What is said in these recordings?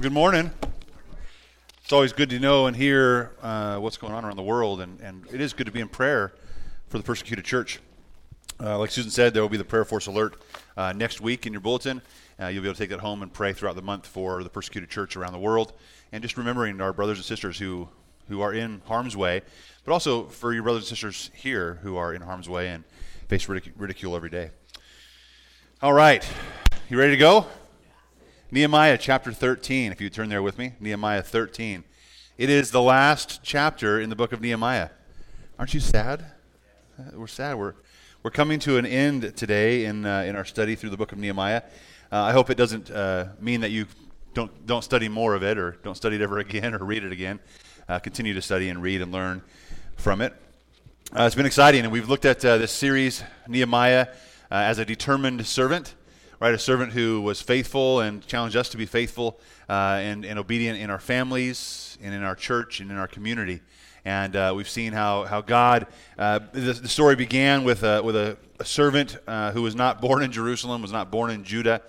Good morning. It's always good to know and hear uh, what's going on around the world, and, and it is good to be in prayer for the persecuted church. Uh, like Susan said, there will be the prayer force alert uh, next week in your bulletin. Uh, you'll be able to take that home and pray throughout the month for the persecuted church around the world, and just remembering our brothers and sisters who who are in harm's way, but also for your brothers and sisters here who are in harm's way and face ridic- ridicule every day. All right, you ready to go? Nehemiah chapter 13, if you turn there with me. Nehemiah 13. It is the last chapter in the book of Nehemiah. Aren't you sad? Uh, we're sad. We're, we're coming to an end today in, uh, in our study through the book of Nehemiah. Uh, I hope it doesn't uh, mean that you don't, don't study more of it or don't study it ever again or read it again. Uh, continue to study and read and learn from it. Uh, it's been exciting, and we've looked at this series, Nehemiah, as a determined servant right? A servant who was faithful and challenged us to be faithful uh, and, and obedient in our families and in our church and in our community. And uh, we've seen how, how God, uh, the, the, story began with a, with a, a servant uh, who was not born in Jerusalem, was not born in Judah,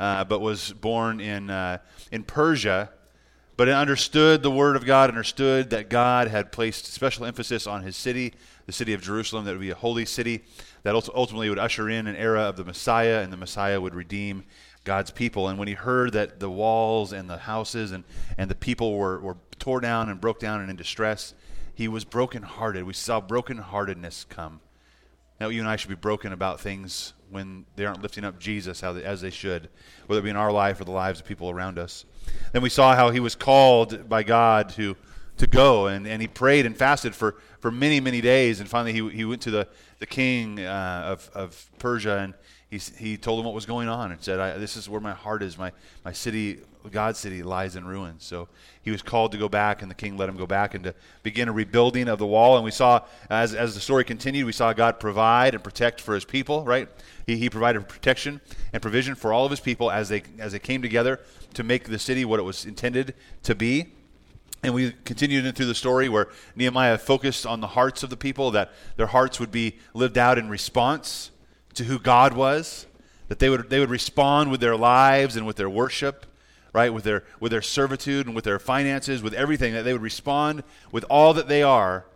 uh, but was born in, uh, in Persia. But it understood the word of God, understood that God had placed special emphasis on his city, the city of Jerusalem, that would be a holy city that ultimately would usher in an era of the Messiah, and the Messiah would redeem God's people. And when he heard that the walls and the houses and, and the people were, were tore down and broke down and in distress, he was brokenhearted. We saw brokenheartedness come. Now, you and I should be broken about things when they aren't lifting up Jesus as they should, whether it be in our life or the lives of people around us. Then we saw how he was called by God to, to go, and, and he prayed and fasted for, for many, many days. And finally, he, he went to the, the king uh, of, of Persia, and he, he told him what was going on and said, This is where my heart is. My, my city, God's city, lies in ruins. So he was called to go back, and the king let him go back and to begin a rebuilding of the wall. And we saw, as, as the story continued, we saw God provide and protect for his people, right? He, he provided protection and provision for all of his people as they, as they came together to make the city what it was intended to be. And we continued through the story where Nehemiah focused on the hearts of the people, that their hearts would be lived out in response to who God was, that they would, they would respond with their lives and with their worship, right, with their, with their servitude and with their finances, with everything, that they would respond with all that they are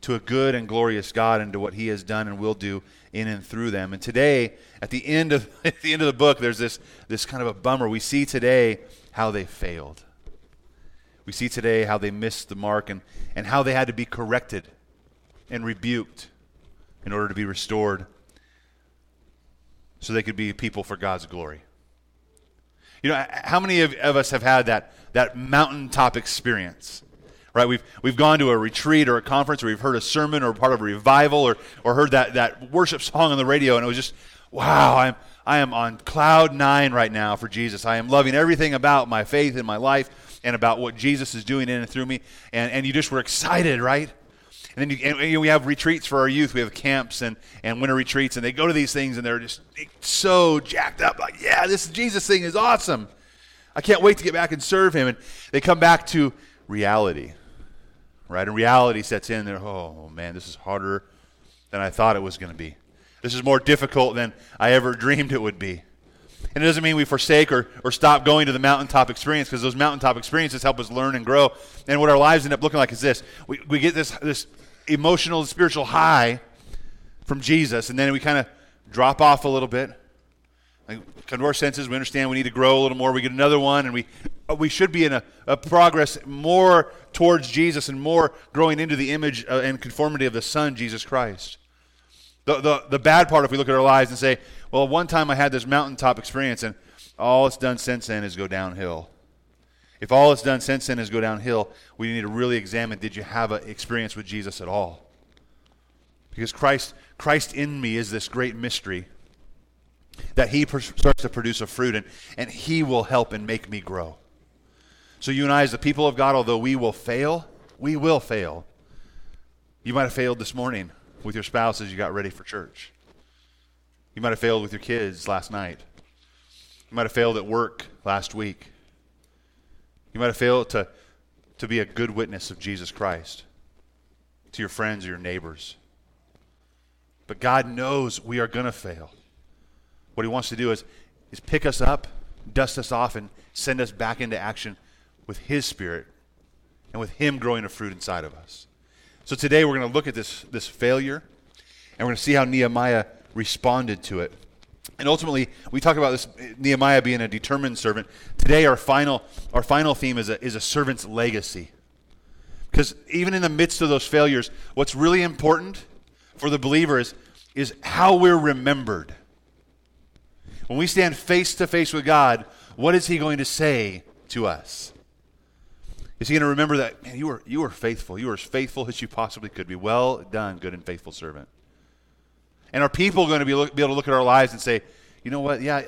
to a good and glorious God and to what He has done and will do in and through them. And today, at the end of, at the, end of the book, there's this, this kind of a bummer. We see today how they failed we see today how they missed the mark and, and how they had to be corrected and rebuked in order to be restored so they could be people for God's glory. You know, how many of, of us have had that, that mountaintop experience? Right? We've, we've gone to a retreat or a conference or we've heard a sermon or part of a revival or, or heard that, that worship song on the radio and it was just, wow, I'm, I am on cloud nine right now for Jesus. I am loving everything about my faith and my life and about what Jesus is doing in and through me. And, and you just were excited, right? And then you, and we have retreats for our youth. We have camps and, and winter retreats, and they go to these things and they're just so jacked up. Like, yeah, this Jesus thing is awesome. I can't wait to get back and serve him. And they come back to reality, right? And reality sets in. They're, oh, man, this is harder than I thought it was going to be. This is more difficult than I ever dreamed it would be. And it doesn't mean we forsake or, or stop going to the mountaintop experience because those mountaintop experiences help us learn and grow. And what our lives end up looking like is this we, we get this, this emotional and spiritual high from Jesus, and then we kind of drop off a little bit. Like, come to our senses, we understand we need to grow a little more. We get another one, and we, we should be in a, a progress more towards Jesus and more growing into the image uh, and conformity of the Son, Jesus Christ. The, the, the bad part, if we look at our lives and say, well, one time I had this mountaintop experience, and all it's done since then is go downhill. If all it's done since then is go downhill, we need to really examine did you have an experience with Jesus at all? Because Christ, Christ in me is this great mystery that He starts to produce a fruit, and, and He will help and make me grow. So, you and I, as the people of God, although we will fail, we will fail. You might have failed this morning with your spouse as you got ready for church. You might have failed with your kids last night. You might have failed at work last week. You might have failed to, to be a good witness of Jesus Christ to your friends or your neighbors. But God knows we are going to fail. What He wants to do is, is pick us up, dust us off, and send us back into action with His Spirit and with Him growing a fruit inside of us. So today we're going to look at this, this failure and we're going to see how Nehemiah responded to it. And ultimately, we talk about this Nehemiah being a determined servant. Today, our final, our final theme is a, is a servant's legacy. Because even in the midst of those failures, what's really important for the believer is, is how we're remembered. When we stand face to face with God, what is He going to say to us? Is He going to remember that, man, you were, you were faithful. You were as faithful as you possibly could be. Well done, good and faithful servant. And are people going to be, look, be able to look at our lives and say, you know what? Yeah,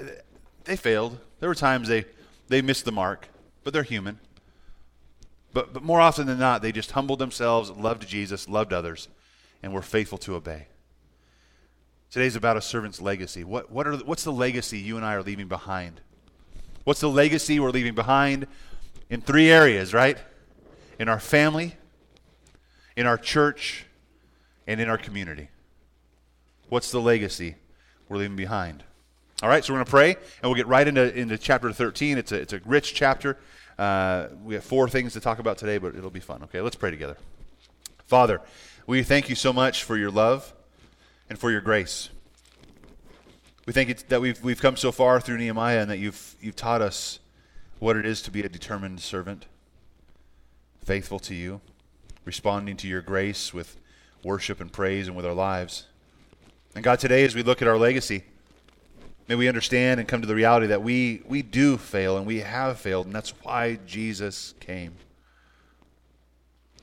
they failed. There were times they, they missed the mark, but they're human. But, but more often than not, they just humbled themselves, loved Jesus, loved others, and were faithful to obey. Today's about a servant's legacy. What, what are, what's the legacy you and I are leaving behind? What's the legacy we're leaving behind in three areas, right? In our family, in our church, and in our community. What's the legacy we're leaving behind? All right, so we're going to pray, and we'll get right into, into chapter 13. It's a, it's a rich chapter. Uh, we have four things to talk about today, but it'll be fun. Okay, let's pray together. Father, we thank you so much for your love and for your grace. We thank you that we've, we've come so far through Nehemiah and that you've, you've taught us what it is to be a determined servant, faithful to you, responding to your grace with worship and praise and with our lives. And God, today as we look at our legacy, may we understand and come to the reality that we, we do fail and we have failed, and that's why Jesus came.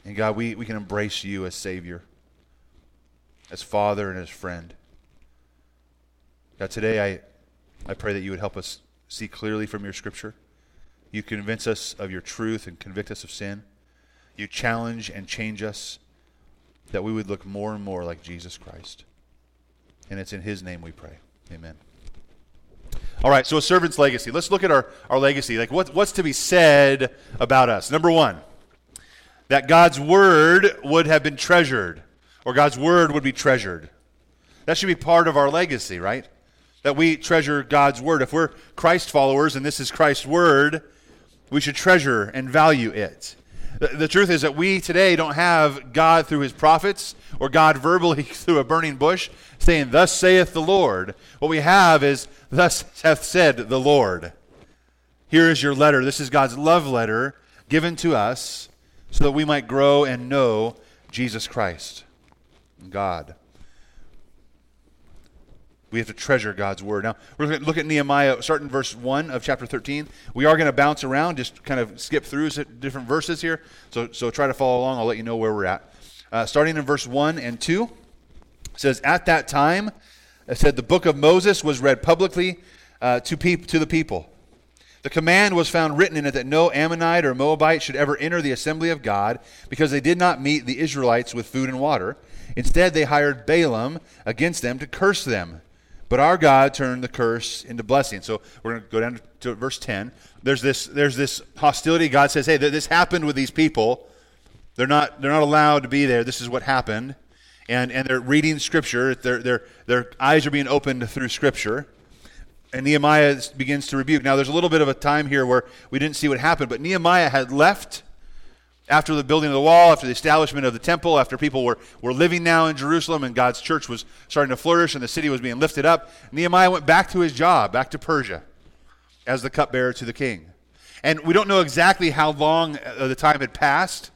And God, we, we can embrace you as Savior, as Father, and as friend. God, today I, I pray that you would help us see clearly from your Scripture. You convince us of your truth and convict us of sin. You challenge and change us that we would look more and more like Jesus Christ. And it's in his name we pray. Amen. All right, so a servant's legacy. Let's look at our, our legacy. Like, what, what's to be said about us? Number one, that God's word would have been treasured, or God's word would be treasured. That should be part of our legacy, right? That we treasure God's word. If we're Christ followers and this is Christ's word, we should treasure and value it. The, truth is that we today don't have God through his prophets or God verbally through a burning bush saying, Thus saith the Lord. What we have is, Thus hath said the Lord. Here is your letter. This is God's love letter given to us so that we might grow and know Jesus Christ, God. We have to treasure God's word. Now, we're going to look at Nehemiah, starting in verse 1 of chapter 13. We are going to bounce around, just kind of skip through different verses here. So, so try to follow along. I'll let you know where we're at. Uh, starting in verse 1 and 2, says, At that time, it said, the book of Moses was read publicly uh, to, peop- to the people. The command was found written in it that no Ammonite or Moabite should ever enter the assembly of God because they did not meet the Israelites with food and water. Instead, they hired Balaam against them to curse them. But our God turned the curse into blessing. So we're going to go down to verse 10. There's this, there's this hostility. God says, hey, this happened with these people. They're not, they're not allowed to be there. This is what happened. And, and they're reading Scripture. Their, their, their eyes are being opened through Scripture. And Nehemiah begins to rebuke. Now, there's a little bit of a time here where we didn't see what happened, but Nehemiah had left after the building of the wall, after the establishment of the temple, after people were, were living now in Jerusalem and God's church was starting to flourish and the city was being lifted up, Nehemiah went back to his job, back to Persia, as the cupbearer to the king. And we don't know exactly how long uh, the time had passed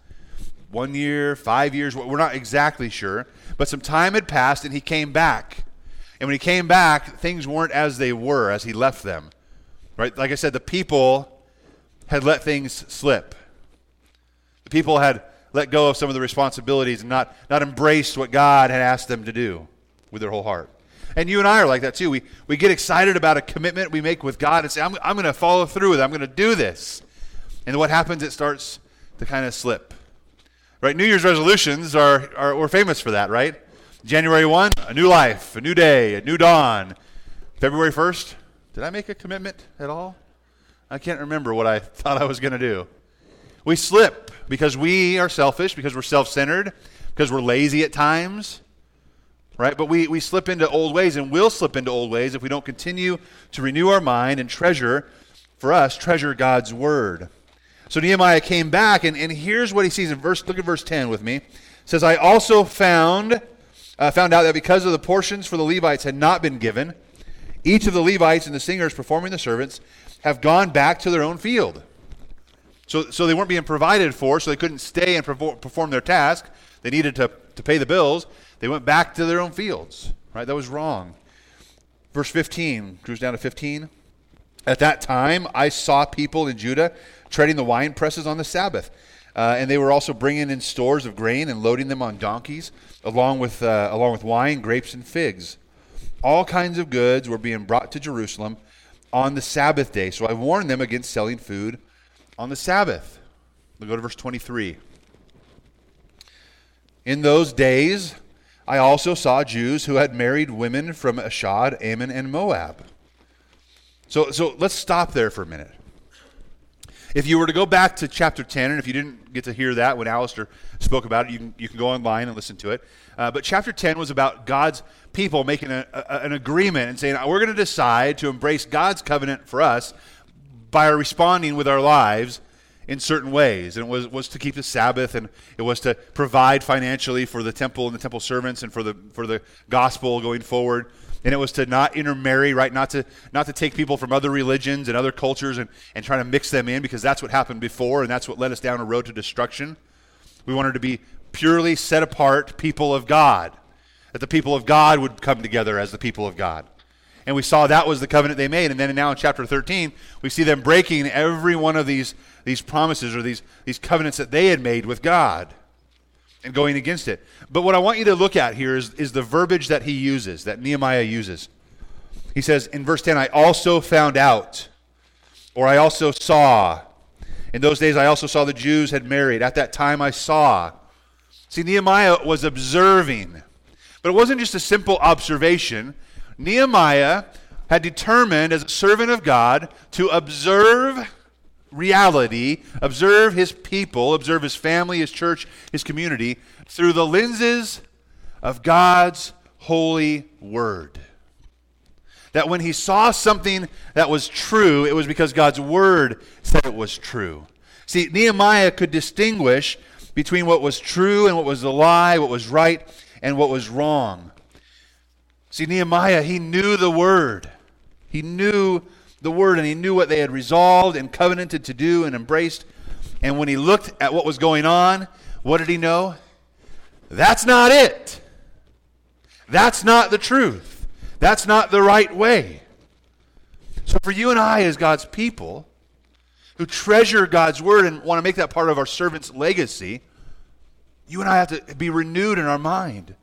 one year, five years, we're not exactly sure. But some time had passed and he came back. And when he came back, things weren't as they were as he left them. Right? Like I said, the people had let things slip people had let go of some of the responsibilities and not, not embraced what God had asked them to do with their whole heart. And you and I are like that too. We, we get excited about a commitment we make with God and say, I'm, I'm going to follow through with it. I'm going to do this. And what happens? It starts to kind of slip. Right? New Year's resolutions are, are we're famous for that, right? January 1, a new life, a new day, a new dawn. February 1st, did I make a commitment at all? I can't remember what I thought I was going to do. We slip because we are selfish, because we're self centered, because we're lazy at times, right? But we, we slip into old ways and will slip into old ways if we don't continue to renew our mind and treasure, for us, treasure God's Word. So Nehemiah came back, and, and here's what he sees in verse. Look at verse 10 with me. It says, I also found, uh, found out that because of the portions for the Levites had not been given, each of the Levites and the singers performing the servants have gone back to their own field. So, so they weren't being provided for, so they couldn't stay and perform their task. They needed to, to pay the bills. They went back to their own fields. Right? That was wrong. Verse 15, cruise down to 15. At that time, I saw people in Judah treading the wine presses on the Sabbath. Uh, and they were also bringing in stores of grain and loading them on donkeys, along with, uh, along with wine, grapes, and figs. All kinds of goods were being brought to Jerusalem on the Sabbath day. So I warned them against selling food on the Sabbath. We'll go to verse 23. In those days, I also saw Jews who had married women from Ashdod, Ammon, and Moab. So, so let's stop there for a minute. If you were to go back to chapter 10, and if you didn't get to hear that when Alistair spoke about it, you can, you can go online and listen to it. Uh, but chapter 10 was about God's people making a, a, an agreement and saying, we're going to decide to embrace God's covenant for us by responding with our lives in certain ways. And it was, was to keep the Sabbath, and it was to provide financially for the temple and the temple servants and for the, for the gospel going forward. And it was to not intermarry, right? Not to, not to take people from other religions and other cultures and, and try to mix them in because that's what happened before and that's what led us down a road to destruction. We wanted to be purely set apart people of God, that the people of God would come together as the people of God. And we saw that was the covenant they made. And then now in chapter 13, we see them breaking every one of these these promises or these, these covenants that they had made with God and going against it. But what I want you to look at here is, is the verbiage that he uses, that Nehemiah uses. He says in verse 10, I also found out, or I also saw. In those days, I also saw the Jews had married. At that time, I saw. See, Nehemiah was observing. But it wasn't just a simple observation. Nehemiah had determined, as a servant of God, to observe reality, observe his people, observe his family, his church, his community through the lenses of God's holy word. That when he saw something that was true, it was because God's word said it was true. See, Nehemiah could distinguish between what was true and what was a lie, what was right and what was wrong. See, Nehemiah, he knew the word. He knew the word and he knew what they had resolved and covenanted to do and embraced. And when he looked at what was going on, what did he know? That's not it. That's not the truth. That's not the right way. So, for you and I, as God's people, who treasure God's word and want to make that part of our servant's legacy, you and I have to be renewed in our mind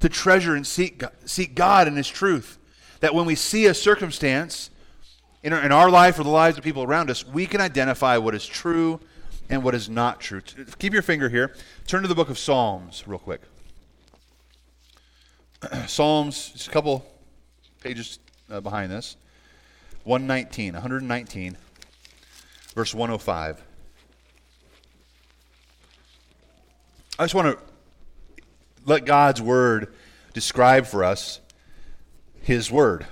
to treasure and seek God, seek God and His truth. That when we see a circumstance in our, in our life or the lives of people around us, we can identify what is true and what is not true. Keep your finger here. Turn to the book of Psalms real quick. Psalms, just a couple pages uh, behind this. 119, 119, verse 105. I just want to let God's word describe for us his word.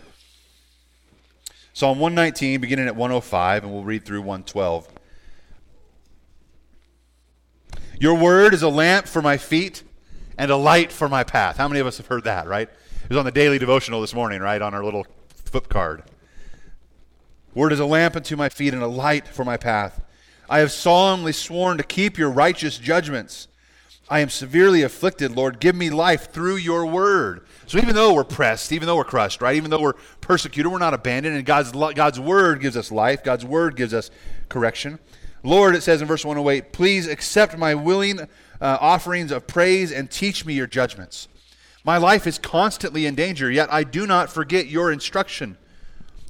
Psalm 119, beginning at 105, and we'll read through 112. Your word is a lamp for my feet and a light for my path. How many of us have heard that, right? It was on the daily devotional this morning, right? On our little flip card. Word is a lamp unto my feet and a light for my path. I have solemnly sworn to keep your righteous judgments. I am severely afflicted, Lord. Give me life through your word. So even though we're pressed, even though we're crushed, right? Even though we're persecuted, we're not abandoned. And God's, God's word gives us life, God's word gives us correction. Lord, it says in verse 108, please accept my willing uh, offerings of praise and teach me your judgments. My life is constantly in danger, yet I do not forget your instruction.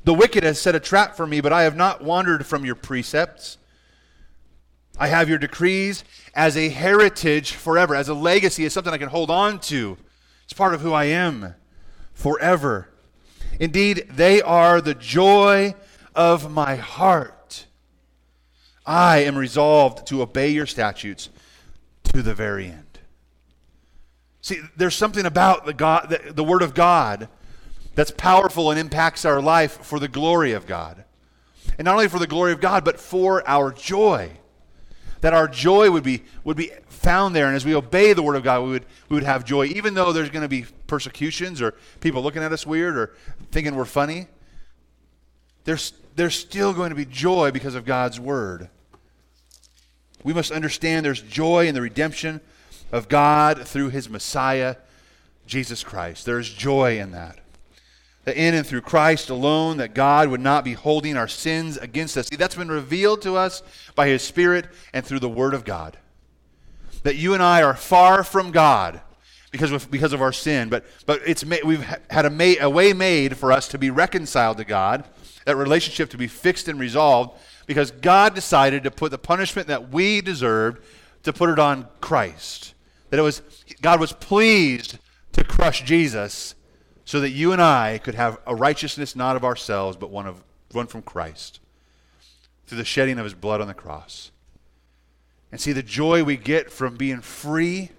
The wicked has set a trap for me, but I have not wandered from your precepts. I have your decrees as a heritage forever, as a legacy, as something I can hold on to. It's part of who I am forever. Indeed, they are the joy of my heart. I am resolved to obey your statutes to the very end. See, there's something about the, God, the, the Word of God that's powerful and impacts our life for the glory of God. And not only for the glory of God, but for our joy. That our joy would be, would be found there. And as we obey the word of God, we would, we would have joy, even though there's going to be persecutions or people looking at us weird or thinking we're funny. There's, there's still going to be joy because of God's word. We must understand there's joy in the redemption of God through his Messiah, Jesus Christ. There's joy in that. That in and through Christ alone, that God would not be holding our sins against us. See, that's been revealed to us by his Spirit and through the Word of God. That you and I are far from God because of, because of our sin, but, but it's we've had a, a way made for us to be reconciled to God, that relationship to be fixed and resolved because God decided to put the punishment that we deserved to put it on Christ. That it was God was pleased to crush Jesus so that you and I could have a righteousness not of ourselves but one of one from Christ through the shedding of his blood on the cross. And see the joy we get from being free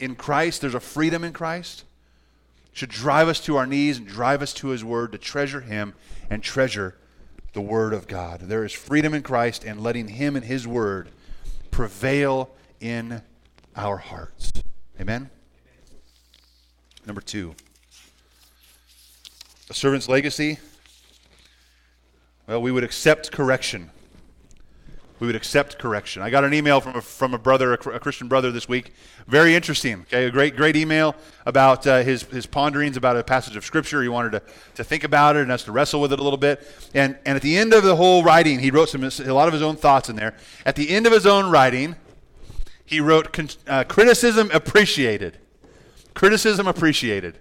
in Christ, there's a freedom in Christ should drive us to our knees and drive us to his word to treasure him and treasure the Word of God. There is freedom in Christ and letting Him and His Word prevail in our hearts. Amen? Number two, a servant's legacy. Well, we would accept correction we would accept correction. I got an email from a, from a brother, a, a Christian brother this week. Very interesting. Okay, a great, great email about uh, his, his ponderings about a passage of Scripture. He wanted to, to think about it and us to wrestle with it a little bit. And, and at the end of the whole writing, he wrote some, a lot of his own thoughts in there. At the end of his own writing, he wrote uh, criticism appreciated. Criticism appreciated.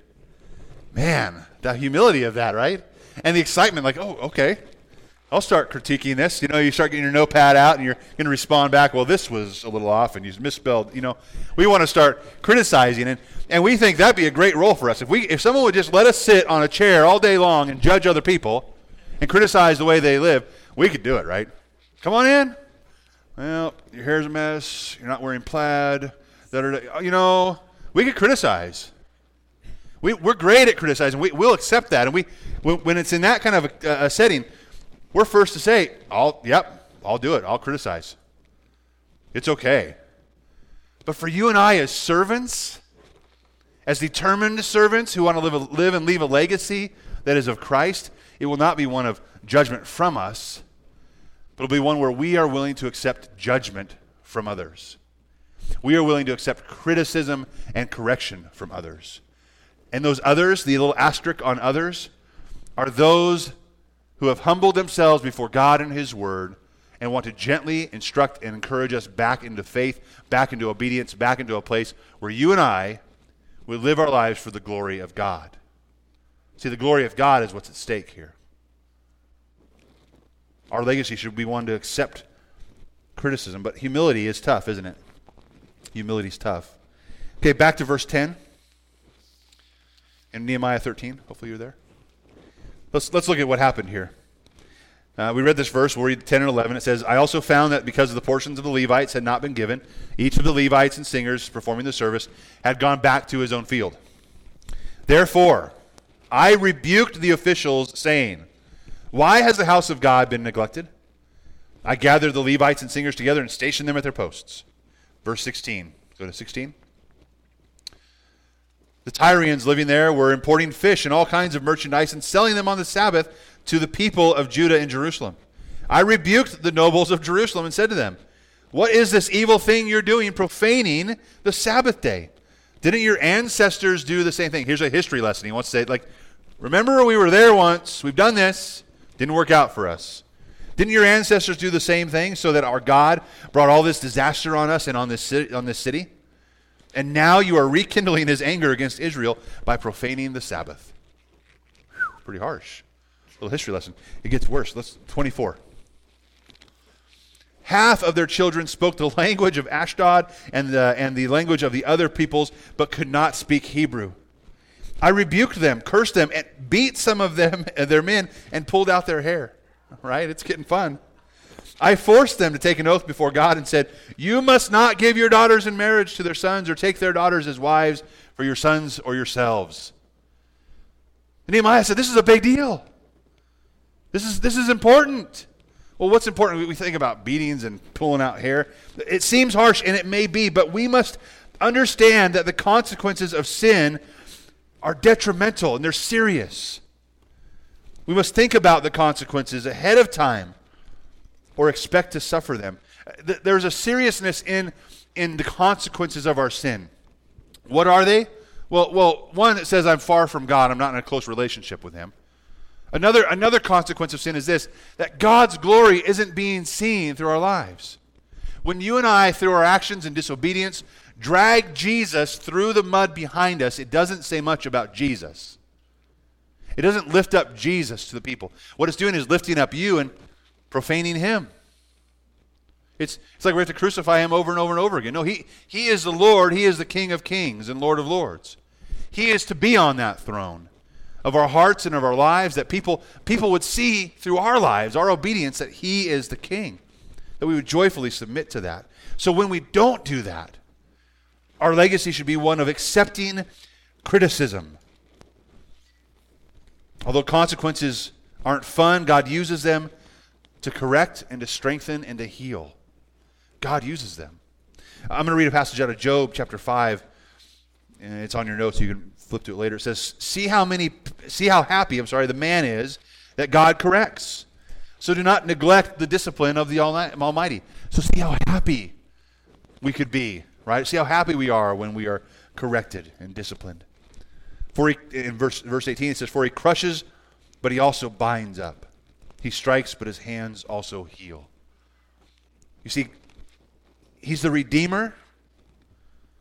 Man, the humility of that, right? And the excitement, like, oh, okay, I'll start critiquing this. You know, you start getting your notepad out and you're going to respond back, well, this was a little off and you misspelled. You know, we want to start criticizing. And, and we think that'd be a great role for us. If, we, if someone would just let us sit on a chair all day long and judge other people and criticize the way they live, we could do it, right? Come on in. Well, your hair's a mess. You're not wearing plaid. That are you know, we could criticize. We, we're great at criticizing. We, will accept that. And we, when it's in that kind of a, a setting, we're first to say, I'll, yep, I'll do it. I'll criticize. It's okay. But for you and I as servants, as determined servants who want to live, live and leave a legacy that is of Christ, it will not be one of judgment from us, but it'll be one where we are willing to accept judgment from others. We are willing to accept criticism and correction from others. And those others, the little asterisk on others, are those who have humbled themselves before God and His Word and want to gently instruct and encourage us back into faith, back into obedience, back into a place where you and I would live our lives for the glory of God. See, the glory of God is what's at stake here. Our legacy should be one to accept criticism, but humility is tough, isn't it? Humility is tough. Okay, back to verse 10 in Nehemiah 13. Hopefully you're there. Let's, let's look at what happened here. Uh, we read this verse, we'll read 10 and 11. It says, I also found that because of the portions of the Levites had not been given, each of the Levites and singers performing the service had gone back to his own field. Therefore, I rebuked the officials, saying, Why has the house of God been neglected? I gathered the Levites and singers together and stationed them at their posts. Verse 16. Go to 16. The Tyrians living there were importing fish and all kinds of merchandise and selling them on the Sabbath to the people of Judah and Jerusalem. I rebuked the nobles of Jerusalem and said to them, What is this evil thing you're doing, profaning the Sabbath day? Didn't your ancestors do the same thing? Here's a history lesson. He wants to say, like, remember we were there once, we've done this, didn't work out for us. Didn't your ancestors do the same thing so that our God brought all this disaster on us and on this, on this city? And now you are rekindling his anger against Israel by profaning the Sabbath. Whew, pretty harsh. Little history lesson. It gets worse. Let's 24. Half of their children spoke the language of Ashdod and the, and the language of the other peoples, but could not speak Hebrew. I rebuked them, cursed them, and beat some of them, their men, and pulled out their hair. Right? It's getting fun. I forced them to take an oath before God and said, You must not give your daughters in marriage to their sons or take their daughters as wives for your sons or yourselves. And Nehemiah said, This is a big deal. This is, this is important. Well, what's important? We think about beatings and pulling out hair. It seems harsh, and it may be, but we must understand that the consequences of sin are detrimental and they're serious. We must think about the consequences ahead of time or expect to suffer them. Uh, there's a seriousness in, in the consequences of our sin. What are they? Well, well, one that says I'm far from God, I'm not in a close relationship with Him. Another, another consequence of sin is this that God's glory isn't being seen through our lives. When you and I, through our actions and disobedience, drag Jesus through the mud behind us, it doesn't say much about Jesus. It doesn't lift up Jesus to the people. What it's doing is lifting up you and profaning him. It's, it's like we have to crucify him over and over and over again. No, he, he is the Lord. He is the King of kings and Lord of lords. He is to be on that throne of our hearts and of our lives, that people, people would see through our lives, our obedience, that He is the King, that we would joyfully submit to that. So when we don't do that, our legacy should be one of accepting criticism. Although consequences aren't fun, God uses them to correct and to strengthen and to heal. God uses them. I'm going to read a passage out of Job chapter 5. And it's on your notes. You can flip to it later. It says, "See how many, see how happy. I'm sorry, the man is that God corrects. So do not neglect the discipline of the Almighty. So see how happy we could be, right? See how happy we are when we are corrected and disciplined. For he, in verse verse 18 it says, "For he crushes, but he also binds up. He strikes, but his hands also heal." You see, he's the redeemer.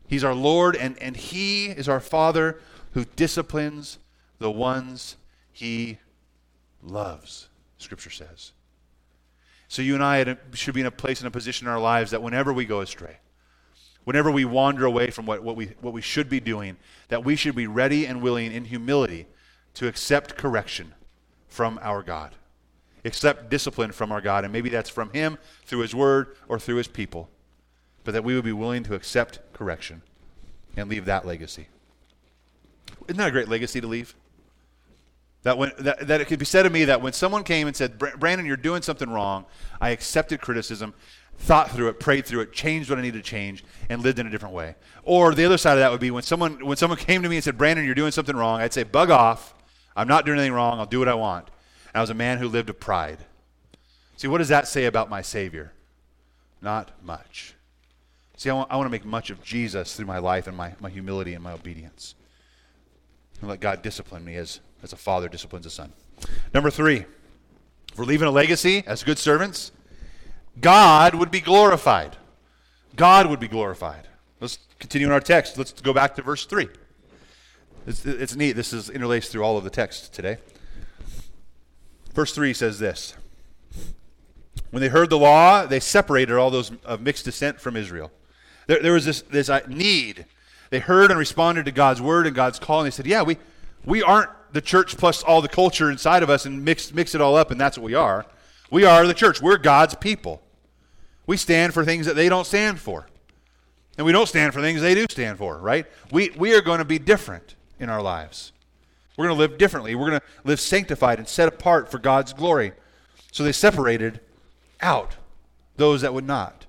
He's our Lord, and, and He is our Father who disciplines the ones he loves, Scripture says. So you and I should be in a place, in a position in our lives that whenever we go astray, whenever we wander away from what, what, we, what we should be doing, that we should be ready and willing in humility to accept correction from our God. Accept discipline from our God. And maybe that's from Him, through His Word, or through His people. But that we would be willing to accept correction and leave that legacy. Isn't that a great legacy to leave? That, when, that, that it could be said of me that when someone came and said, Brandon, you're doing something wrong, I accepted criticism, thought through it, prayed through it, changed what I needed to change, and lived in a different way. Or the other side of that would be when someone, when someone came to me and said, Brandon, you're doing something wrong, I'd say, bug off. I'm not doing anything wrong. I'll do what I want. I was a man who lived a pride. See, what does that say about my Savior? Not much. See, I want, I want to make much of Jesus through my life and my, my humility and my obedience and let God discipline me as, as a father disciplines a son. Number three, if we're leaving a legacy as good servants, God would be glorified. God would be glorified. Let's continue in our text. Let's go back to verse 3. It's, it's neat. This is interlaced through all of the text today. Verse 3 says this When they heard the law, they separated all those of mixed descent from Israel. There, there was this, this uh, need they heard and responded to God's word and God's call, and they said, Yeah, we, we aren't the church plus all the culture inside of us and mix, mix it all up, and that's what we are. We are the church. We're God's people. We stand for things that they don't stand for. And we don't stand for things they do stand for, right? We, we are going to be different in our lives. We're going to live differently. We're going to live sanctified and set apart for God's glory. So they separated out those that would not.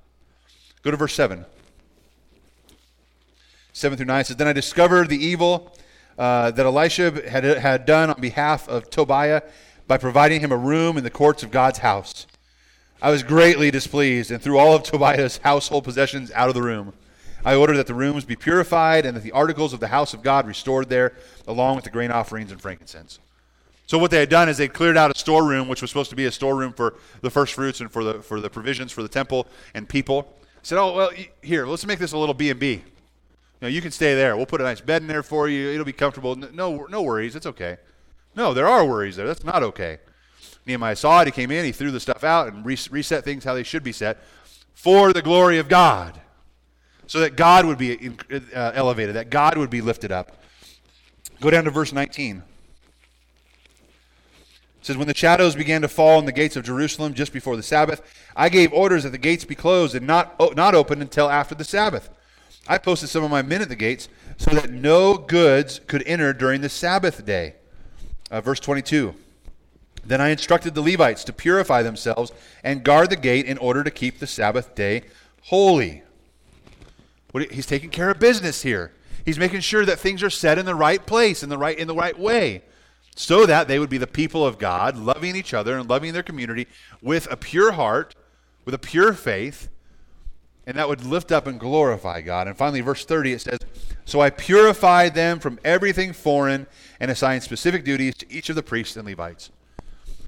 Go to verse 7. 7 through 9 says, Then I discovered the evil uh, that Elisha had, had done on behalf of Tobiah by providing him a room in the courts of God's house. I was greatly displeased and threw all of Tobiah's household possessions out of the room. I ordered that the rooms be purified and that the articles of the house of God restored there, along with the grain offerings and frankincense. So what they had done is they cleared out a storeroom, which was supposed to be a storeroom for the first fruits and for the for the provisions for the temple and people. Said, "Oh well, here, let's make this a little B and B know, you can stay there. We'll put a nice bed in there for you. It'll be comfortable. No, no worries. It's okay. No, there are worries there. That's not okay. Nehemiah saw it. He came in. He threw the stuff out and reset things how they should be set for the glory of God, so that God would be uh, elevated, that God would be lifted up. Go down to verse 19. It says, When the shadows began to fall in the gates of Jerusalem just before the Sabbath, I gave orders that the gates be closed and not, not opened until after the Sabbath. I posted some of my men at the gates so that no goods could enter during the Sabbath day. Uh, verse 22. Then I instructed the Levites to purify themselves and guard the gate in order to keep the Sabbath day holy. He's taking care of business here. He's making sure that things are set in the right place, in the right, in the right way, so that they would be the people of God, loving each other and loving their community with a pure heart, with a pure faith, and that would lift up and glorify God. And finally, verse 30, it says, So I purified them from everything foreign and assigned specific duties to each of the priests and Levites.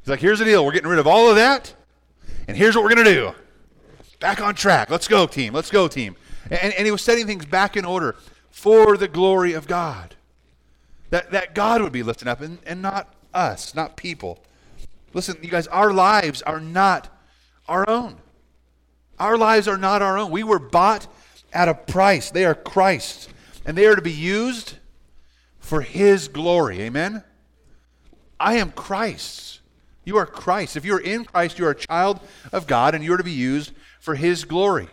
He's like, here's the deal. We're getting rid of all of that, and here's what we're going to do. Back on track. Let's go, team. Let's go, team. And, and he was setting things back in order for the glory of God. That, that God would be lifted up and, and not us, not people. Listen, you guys, our lives are not our own. Our lives are not our own. We were bought at a price. They are Christ's, and they are to be used for His glory. Amen? I am Christ's. You are Christ. If you are in Christ, you are a child of God, and you are to be used for His glory.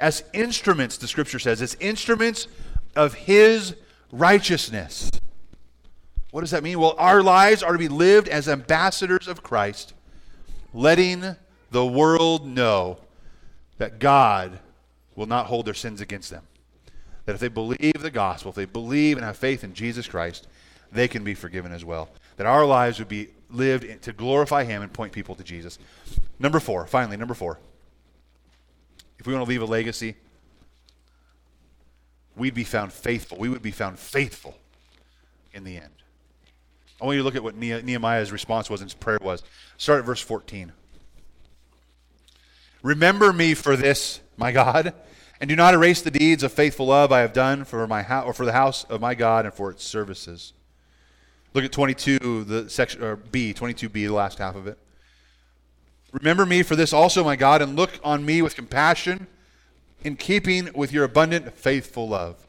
As instruments, the scripture says, as instruments of His righteousness. What does that mean? Well, our lives are to be lived as ambassadors of Christ, letting the world know that God will not hold their sins against them. That if they believe the gospel, if they believe and have faith in Jesus Christ, they can be forgiven as well. That our lives would be lived to glorify Him and point people to Jesus. Number four, finally, number four. If we want to leave a legacy, we'd be found faithful. We would be found faithful in the end. I want you to look at what Nehemiah's response was and his prayer was. Start at verse 14. Remember me for this, my God, and do not erase the deeds of faithful love I have done for my house or for the house of my God and for its services. Look at 22, the section or B, 22b, the last half of it. Remember me for this also, my God, and look on me with compassion in keeping with your abundant faithful love.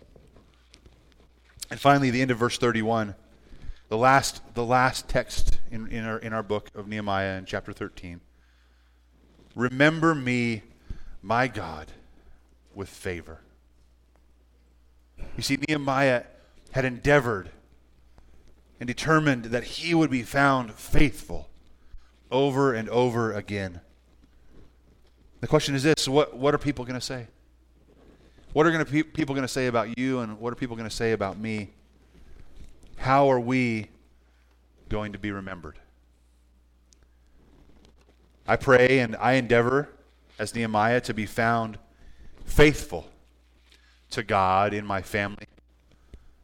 And finally, the end of verse 31, the last, the last text in, in, our, in our book of Nehemiah in chapter 13. Remember me, my God, with favor. You see, Nehemiah had endeavored and determined that he would be found faithful over and over again. The question is this what, what are people going to say? What are gonna, pe- people going to say about you, and what are people going to say about me? How are we going to be remembered? I pray and I endeavor, as Nehemiah, to be found faithful to God in my family,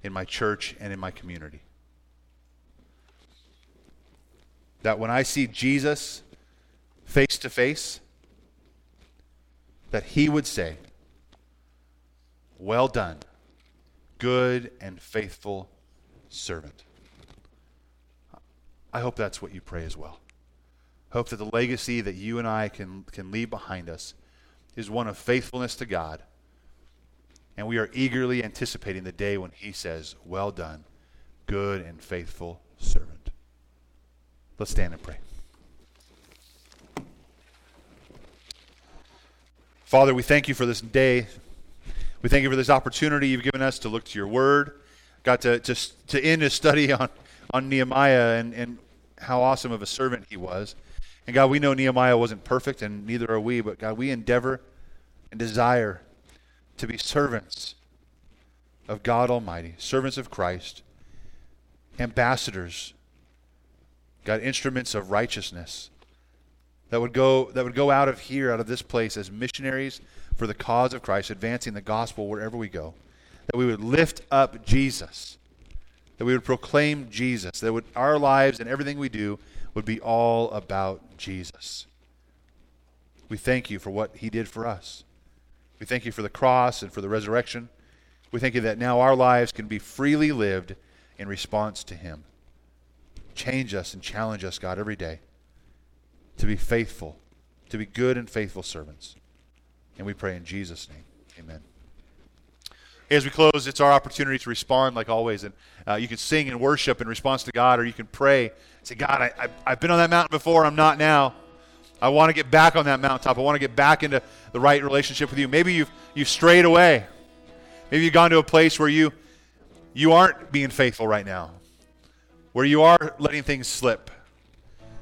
in my church, and in my community. That when I see Jesus face to face, that he would say, Well done, good and faithful servant. I hope that's what you pray as well. Hope that the legacy that you and I can, can leave behind us is one of faithfulness to God. And we are eagerly anticipating the day when he says, Well done, good and faithful servant. Let's stand and pray. Father, we thank you for this day. We thank you for this opportunity you've given us to look to your word. Got to, to, to end a study on, on Nehemiah and, and how awesome of a servant he was. And God, we know Nehemiah wasn't perfect, and neither are we, but God, we endeavor and desire to be servants of God Almighty, servants of Christ, ambassadors God, instruments of righteousness that would go that would go out of here, out of this place, as missionaries for the cause of Christ, advancing the gospel wherever we go. That we would lift up Jesus. That we would proclaim Jesus. That would our lives and everything we do would be all about Jesus. We thank you for what he did for us. We thank you for the cross and for the resurrection. We thank you that now our lives can be freely lived in response to him. Change us and challenge us, God, every day to be faithful, to be good and faithful servants. And we pray in Jesus' name. Amen. As we close, it's our opportunity to respond like always. And uh, you can sing and worship in response to God, or you can pray. Say, God, I, I, I've been on that mountain before. I'm not now. I want to get back on that mountaintop. I want to get back into the right relationship with you. Maybe you've, you've strayed away. Maybe you've gone to a place where you, you aren't being faithful right now where you are letting things slip.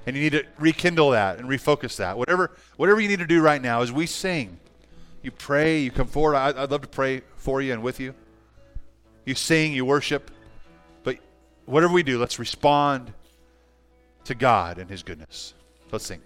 and you need to rekindle that and refocus that. Whatever, whatever you need to do right now as we sing, you pray, you come forward. I, I'd love to pray for you and with you. You sing, you worship, but whatever we do, let's respond to God and His goodness. Let's sing.